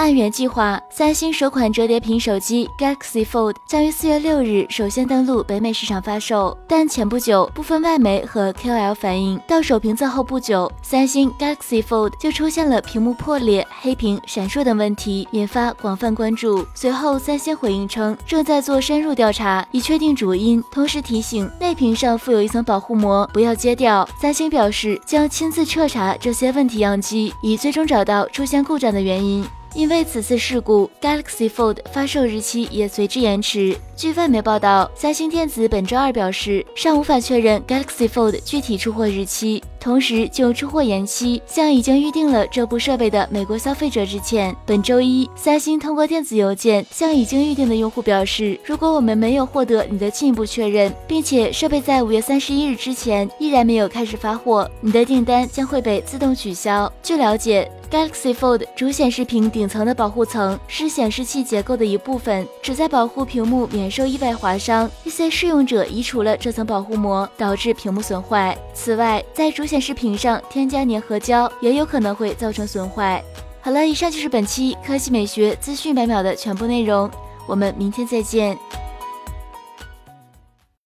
按原计划，三星首款折叠屏手机 Galaxy Fold 将于四月六日首先登陆北美市场发售。但前不久，部分外媒和 KOL 反映，到手评测后不久，三星 Galaxy Fold 就出现了屏幕破裂、黑屏闪烁等问题，引发广泛关注。随后，三星回应称，正在做深入调查，以确定主因，同时提醒内屏上附有一层保护膜，不要揭掉。三星表示，将亲自彻查这些问题样机，以最终找到出现故障的原因。因为此次事故，Galaxy Fold 发售日期也随之延迟。据外媒报道，三星电子本周二表示，尚无法确认 Galaxy Fold 具体出货日期，同时就出货延期向已经预定了这部设备的美国消费者致歉。本周一，三星通过电子邮件向已经预定的用户表示，如果我们没有获得你的进一步确认，并且设备在五月三十一日之前依然没有开始发货，你的订单将会被自动取消。据了解。Galaxy Fold 主显示屏顶层的保护层是显示器结构的一部分，旨在保护屏幕免受意外划伤。一些试用者移除了这层保护膜，导致屏幕损坏。此外，在主显示屏上添加粘合胶也有可能会造成损坏。好了，以上就是本期科技美学资讯百秒的全部内容，我们明天再见。